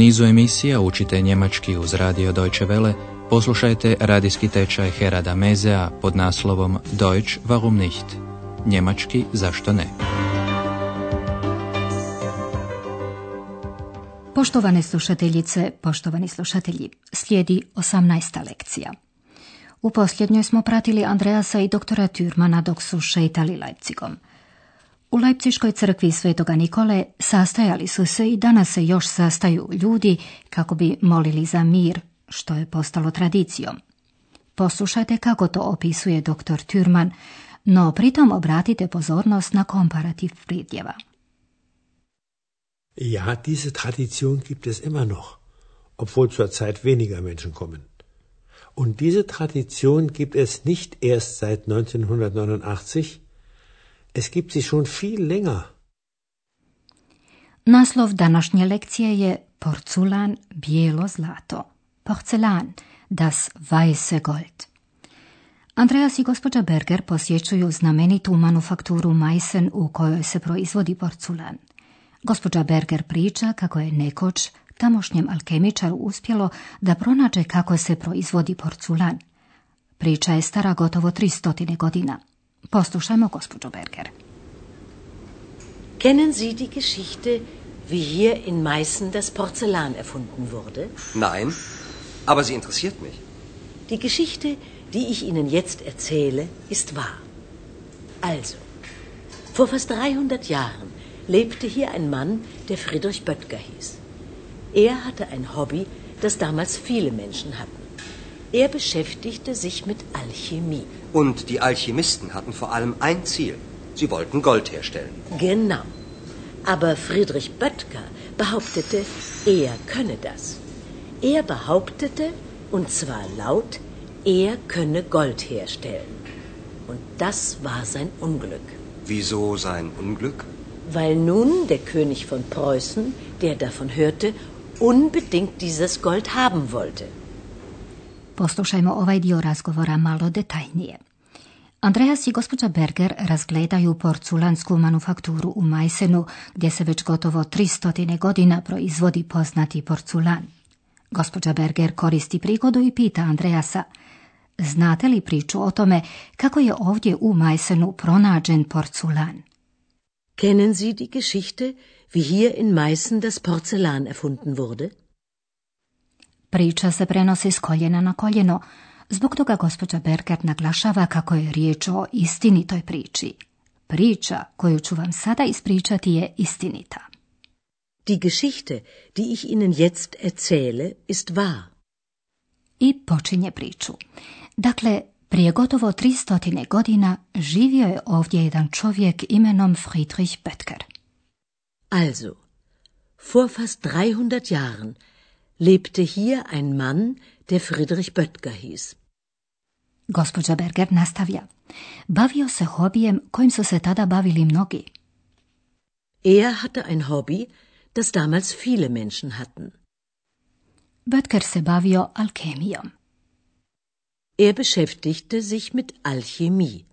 nizu emisija učite njemački uz radio Deutsche Welle, poslušajte radijski tečaj Herada Mezea pod naslovom Deutsch warum nicht? Njemački zašto ne? Poštovane slušateljice, poštovani slušatelji, slijedi 18. lekcija. U posljednjoj smo pratili Andreasa i doktora Türmana dok su šetali Leipzigom. U Leipziškoj crkvi Svetoga Nikole sastajali su se i danas se još sastaju ljudi kako bi molili za mir, što je postalo tradicijom. Poslušajte kako to opisuje doktor Türman, no pritom obratite pozornost na komparativ pridjeva. Ja, diese Tradition gibt es immer noch, obwohl zurzeit weniger Menschen kommen. Und diese Tradition gibt es nicht erst seit 1989, es gibt sie schon viel länger. Naslov današnje lekcije je Porculan bijelo zlato. Porcelan, das weiße Gold. Andreas i gospođa Berger posjećuju znamenitu manufakturu Meissen u kojoj se proizvodi porculan. Gospođa Berger priča kako je nekoć tamošnjem alkemičaru uspjelo da pronađe kako se proizvodi porculan. Priča je stara gotovo 300 godina. Poslušajmo gospođo Berger. Kennen Sie die Geschichte, wie hier in Meißen das Porzellan erfunden wurde? Nein, aber sie interessiert mich. Die Geschichte, die ich Ihnen jetzt erzähle, ist wahr. Also, vor fast 300 Jahren lebte hier ein Mann, der Friedrich Böttger hieß. Er hatte ein Hobby, das damals viele Menschen hatten. Er beschäftigte sich mit Alchemie. Und die Alchemisten hatten vor allem ein Ziel. Sie wollten Gold herstellen. Genau. Aber Friedrich Böttger behauptete, er könne das. Er behauptete, und zwar laut, er könne Gold herstellen. Und das war sein Unglück. Wieso sein Unglück? Weil nun der König von Preußen, der davon hörte, unbedingt dieses Gold haben wollte. Poslušajmo ovaj dio razgovora malo detaljnije. Andreas i gospođa Berger razgledaju porculansku manufakturu u Majsenu, gdje se već gotovo 300 godina proizvodi poznati porculan. Gospođa Berger koristi prigodu i pita Andreasa, znate li priču o tome kako je ovdje u Majsenu pronađen porculan? Kennen Sie die Geschichte, wie hier in Meißen das Porzellan erfunden wurde? Priča se prenosi s koljena na koljeno, zbog toga gospođa Berger naglašava kako je riječ o istinitoj priči. Priča koju ću vam sada ispričati je istinita. Die Geschichte, die ich Ihnen jetzt erzähle, ist wahr. I počinje priču. Dakle, prije gotovo 300 godina živio je ovdje jedan čovjek imenom Friedrich Böttger. Also, vor fast 300 Jahren lebte hier ein Mann, der Friedrich Böttger hieß. Gospođa Berger nastavlja. Bavio se hobijem kojim su se tada bavili mnogi. Er hatte ein Hobby, das damals viele Menschen hatten. Böttger se bavio alkemijom. Er beschäftigte sich mit Alchemie.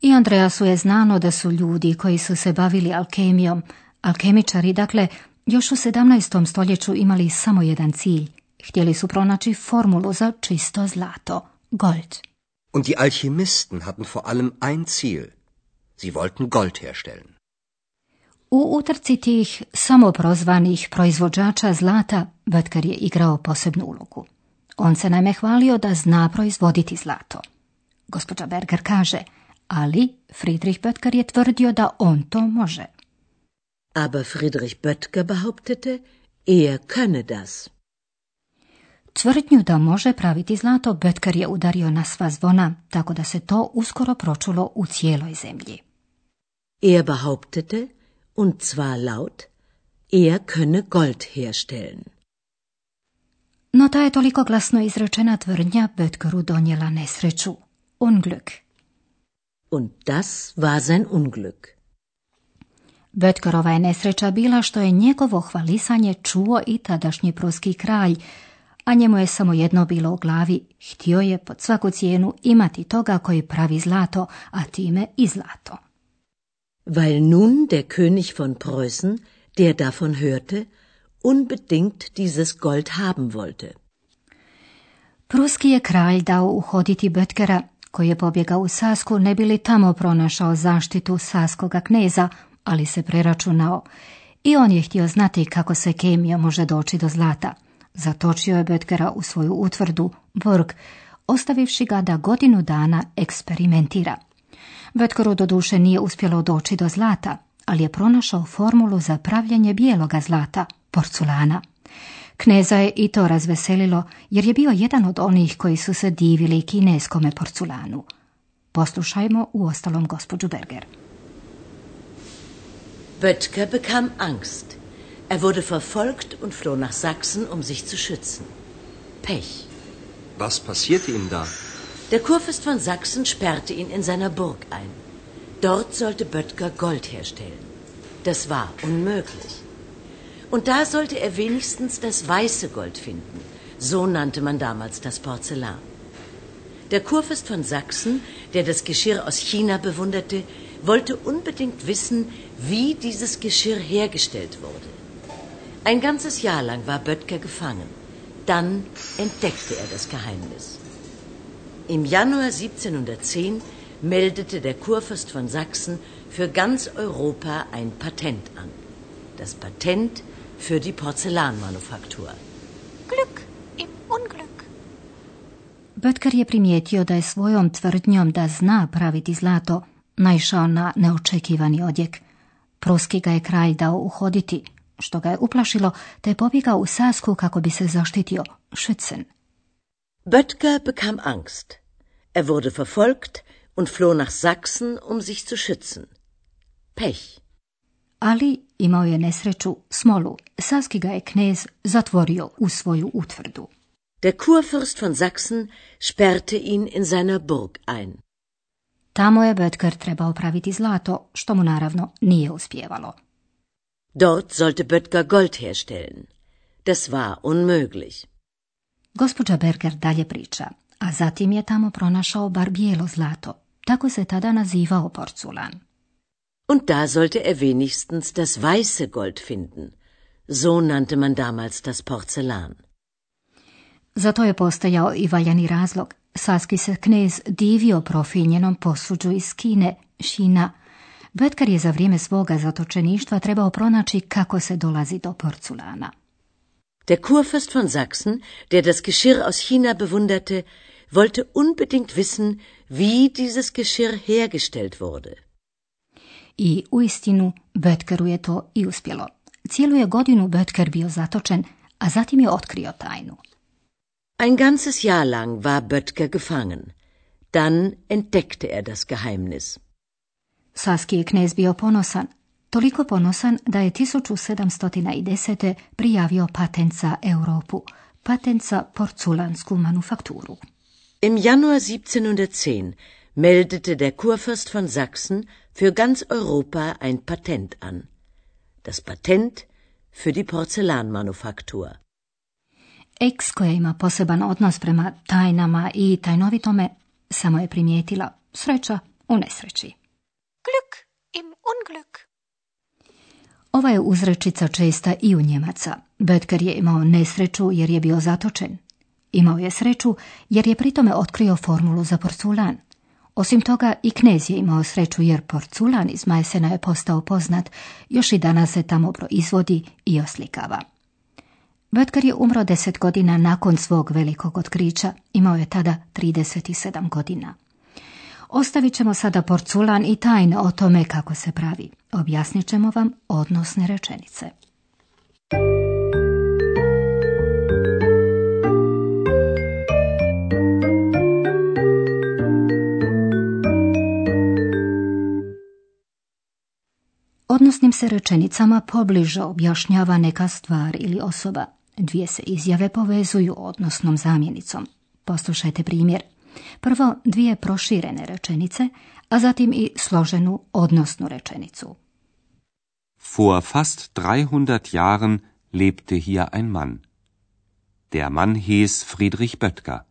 I Andreasu je znano da su ljudi koji su se bavili alkemijom, alkemičari, dakle, još u 17. stoljeću imali samo jedan cilj. Htjeli su pronaći formulu za čisto zlato, gold. Und die Alchemisten hatten vor allem ein Ziel. Sie wollten Gold herstellen. U utrci tih samoprozvanih proizvođača zlata Böttger je igrao posebnu ulogu. On se najme hvalio da zna proizvoditi zlato. Gospođa Berger kaže, ali Friedrich Böttger je tvrdio da on to može. Aber Friedrich Böttger behauptete, er könne das. Tvrdnju da može praviti zlato Böttger je udario na sva zvona, tako da se to uskoro pročulo u cijeloj zemlji. Er behauptete, und zwar laut, er könne Gold herstellen. No ta je toliko glasno izrečena tvrdnja Böttgeru donijela nesreću, unglück. Und das war sein Unglück. Böttgerova je nesreća bila što je njegovo hvalisanje čuo i tadašnji pruski kralj, a njemu je samo jedno bilo u glavi, htio je pod svaku cijenu imati toga koji pravi zlato, a time i zlato. Weil nun der König von Preußen, der davon hörte, unbedingt dieses Gold haben wollte. Pruski je kralj dao uhoditi Bötkera, koji je pobjegao u Sasku, ne bi li tamo pronašao zaštitu Saskoga kneza, ali se preračunao. I on je htio znati kako se kemija može doći do zlata. Zatočio je Bötkera u svoju utvrdu, Burg, ostavivši ga da godinu dana eksperimentira. Bötkeru do duše nije uspjelo doći do zlata, ali je pronašao formulu za pravljanje bijeloga zlata, porculana. Kneza je i to razveselilo, jer je bio jedan od onih koji su se divili kineskome porculanu. Poslušajmo u ostalom gospođu Berger. Böttger bekam Angst. Er wurde verfolgt und floh nach Sachsen, um sich zu schützen. Pech. Was passierte ihm da? Der Kurfürst von Sachsen sperrte ihn in seiner Burg ein. Dort sollte Böttger Gold herstellen. Das war unmöglich. Und da sollte er wenigstens das weiße Gold finden. So nannte man damals das Porzellan. Der Kurfürst von Sachsen, der das Geschirr aus China bewunderte, wollte unbedingt wissen, wie dieses Geschirr hergestellt wurde. Ein ganzes Jahr lang war Böttger gefangen. Dann entdeckte er das Geheimnis. Im Januar 1710 meldete der Kurfürst von Sachsen für ganz Europa ein Patent an. Das Patent für die Porzellanmanufaktur. Glück im Unglück. Bötker je primijetio da je svojom tvrdnjom da zna praviti zlato naišao na neočekivani odjek. Pruski ga je kralj dao uhoditi, što ga je uplašilo, te je pobjegao u Sasku kako bi se zaštitio Schützen. Böttger bekam Angst. Er wurde verfolgt und floh nach Sachsen, um sich zu schützen. Pech. Ali imao je nesreću, smolu. Saski ga je knez zatvorio u svoju utvrdu. Der Kurfürst von Sachsen sperrte ihn in seiner Burg ein. Tamo je Böttger trebao praviti zlato, što mu naravno nije uspjevalo. Dort sollte Böttger Gold herstellen. Das war unmöglich. Gospođa Berger dalje priča, a zatim je tamo pronašao bar bijelo zlato. Tako se tada nazivao porculan. Und da sollte er wenigstens das weiße Gold finden. So nannte man damals das Porzellan. Za to je postojao i valjani razlog. Saski se knez divio profinjenom posuđu iz Kine, Šina. Betkar je za vrijeme svoga zatočeništva trebao pronaći kako se dolazi do porculana. Der Kurfürst von Sachsen, der das Geschirr aus China bewunderte, wollte unbedingt wissen, wie dieses Geschirr hergestellt wurde. I u istinu Bötkeru je to i uspjelo. Cijelu je godinu Bötker bio zatočen, a zatim je otkrio tajnu. Ein ganzes Jahr lang war Böttger gefangen. Dann entdeckte er das Geheimnis. Saski je knez bio ponosan, toliko ponosan da je 1710. prijavio patent za Europu, patent za porculansku manufakturu. Im Januar 1710 meldete der Kurfürst von Sachsen für ganz Europa ein Patent an. Das Patent für die Porzellanmanufaktur. Ex koja ima poseban odnos prema tajnama i tajnovitome, samo je primijetila sreća u nesreći. Glück im Unglück. Ova je uzrečica česta i u Njemaca. Böttger je imao nesreću jer je bio zatočen. Imao je sreću jer je pritome otkrio formulu za porculan. Osim toga i knez je imao sreću jer porculan iz Majsena je postao poznat, još i danas se tamo proizvodi i oslikava. Böttger je umro deset godina nakon svog velikog otkrića, imao je tada 37 godina. Ostavit ćemo sada porculan i tajne o tome kako se pravi. Objasnit ćemo vam odnosne rečenice. Odnosnim se rečenicama pobliže objašnjava neka stvar ili osoba. Dvije se izjave povezuju odnosnom zamjenicom. Poslušajte primjer. Prvo dvije proširene rečenice, a zatim i složenu odnosnu rečenicu. Vor fast 300 Jahren lebte hier ein Mann. Der Mann hieß Friedrich Böttger.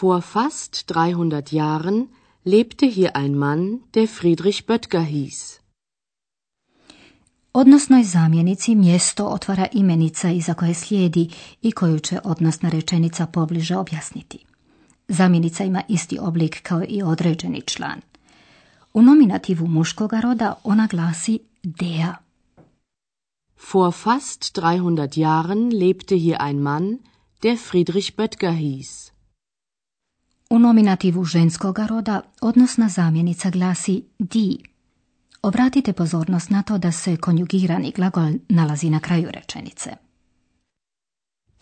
Vor fast 300 Jahren lebte hier ein Mann, der Friedrich Böttger hieß. Odnosnoj zamjenici mjesto otvara imenica iza koje slijedi i koju će odnosna rečenica pobliže objasniti. Zamjenica ima isti oblik kao i određeni član. U nominativu muškoga roda ona glasi der. Vor fast 300 Jahren lebte hier ein Mann, der Friedrich Böttger hieß. U nominativu ženskoga roda odnosna zamjenica glasi die. Obratite pozornost na to da se konjugirani glagol nalazi na kraju rečenice.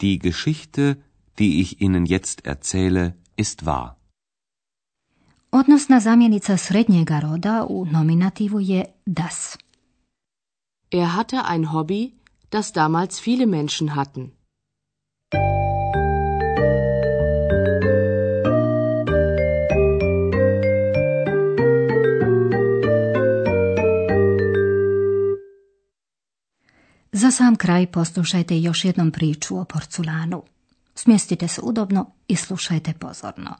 Die Geschichte, die ich Ihnen jetzt erzähle, ist wahr. Odnosna zamjenica srednjega roda u nominativu je das. Er hatte ein Hobby, das damals viele Menschen hatten. Za sam kraj poslušajte još jednom priču o porculanu. Smjestite se udobno i slušajte pozorno.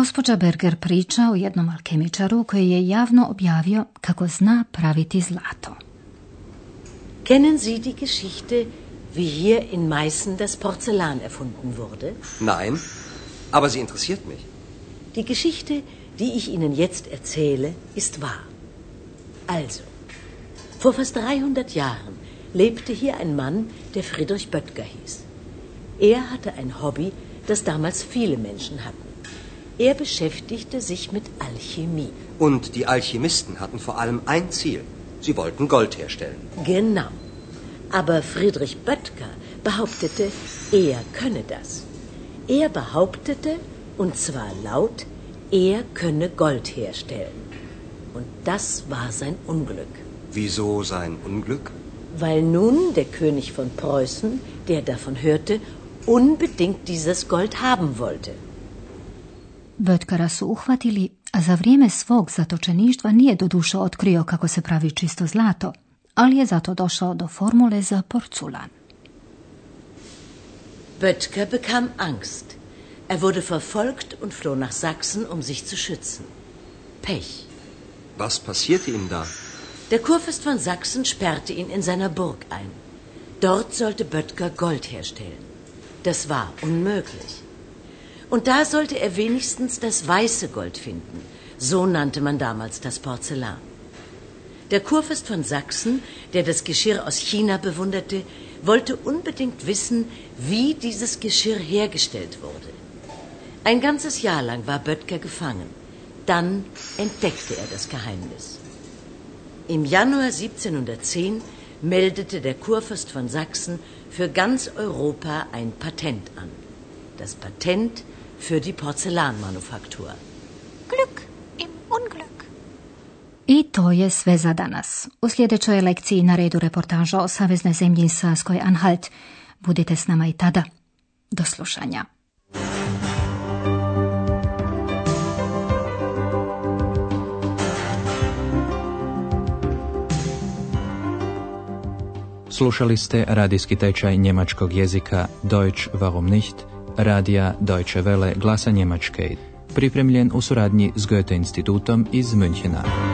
Gospođa Berger priča o jednom alkemičaru koji je javno objavio kako zna praviti zlato. Kennen Sie die Geschichte, wie hier in Meißen das Porzellan erfunden wurde? Nein, aber sie interessiert mich. Die Geschichte, die ich Ihnen jetzt erzähle, ist wahr. Also, vor fast 300 Jahren lebte hier ein Mann, der Friedrich Böttger hieß. Er hatte ein Hobby, das damals viele Menschen hatten. Er beschäftigte sich mit Alchemie. Und die Alchemisten hatten vor allem ein Ziel. Sie wollten Gold herstellen. Genau. Aber Friedrich Böttger behauptete, er könne das. Er behauptete, und zwar laut, er könne Gold herstellen. Und das war sein Unglück. Wieso sein Unglück? Weil nun der König von Preußen, der davon hörte, unbedingt dieses Gold haben wollte. Bötkara su uhvatili, a za vrijeme svog zatočeništva nije doduše otkrio kako se pravi čisto zlato, ali je zato došao do formule za porculan. Böttger bekam Angst. Er wurde verfolgt und floh nach Sachsen, um sich zu schützen. Pech. Was passierte ihm da? Der Kurfürst von Sachsen sperrte ihn in seiner Burg ein. Dort sollte Böttger Gold herstellen. Das war unmöglich. Und da sollte er wenigstens das weiße Gold finden. So nannte man damals das Porzellan. Der Kurfürst von Sachsen, der das Geschirr aus China bewunderte, wollte unbedingt wissen, wie dieses Geschirr hergestellt wurde. Ein ganzes Jahr lang war Böttger gefangen. Dann entdeckte er das Geheimnis. Im Januar 1710 meldete der Kurfürst von Sachsen für ganz Europa ein Patent an. Das Patent für die Porzellanmanufaktur. Glück im Unglück. I to je sve za danas. U sljedećoj lekciji na redu reportaža o saveznoj zemlji Saskoj Anhalt. Budite s nama i tada. Do slušanja. Slušali ste radijski tečaj njemačkog jezika Deutsch warum nicht radija Deutsche Welle glasa Njemačke, pripremljen u suradnji s Goethe institutom iz Münchena.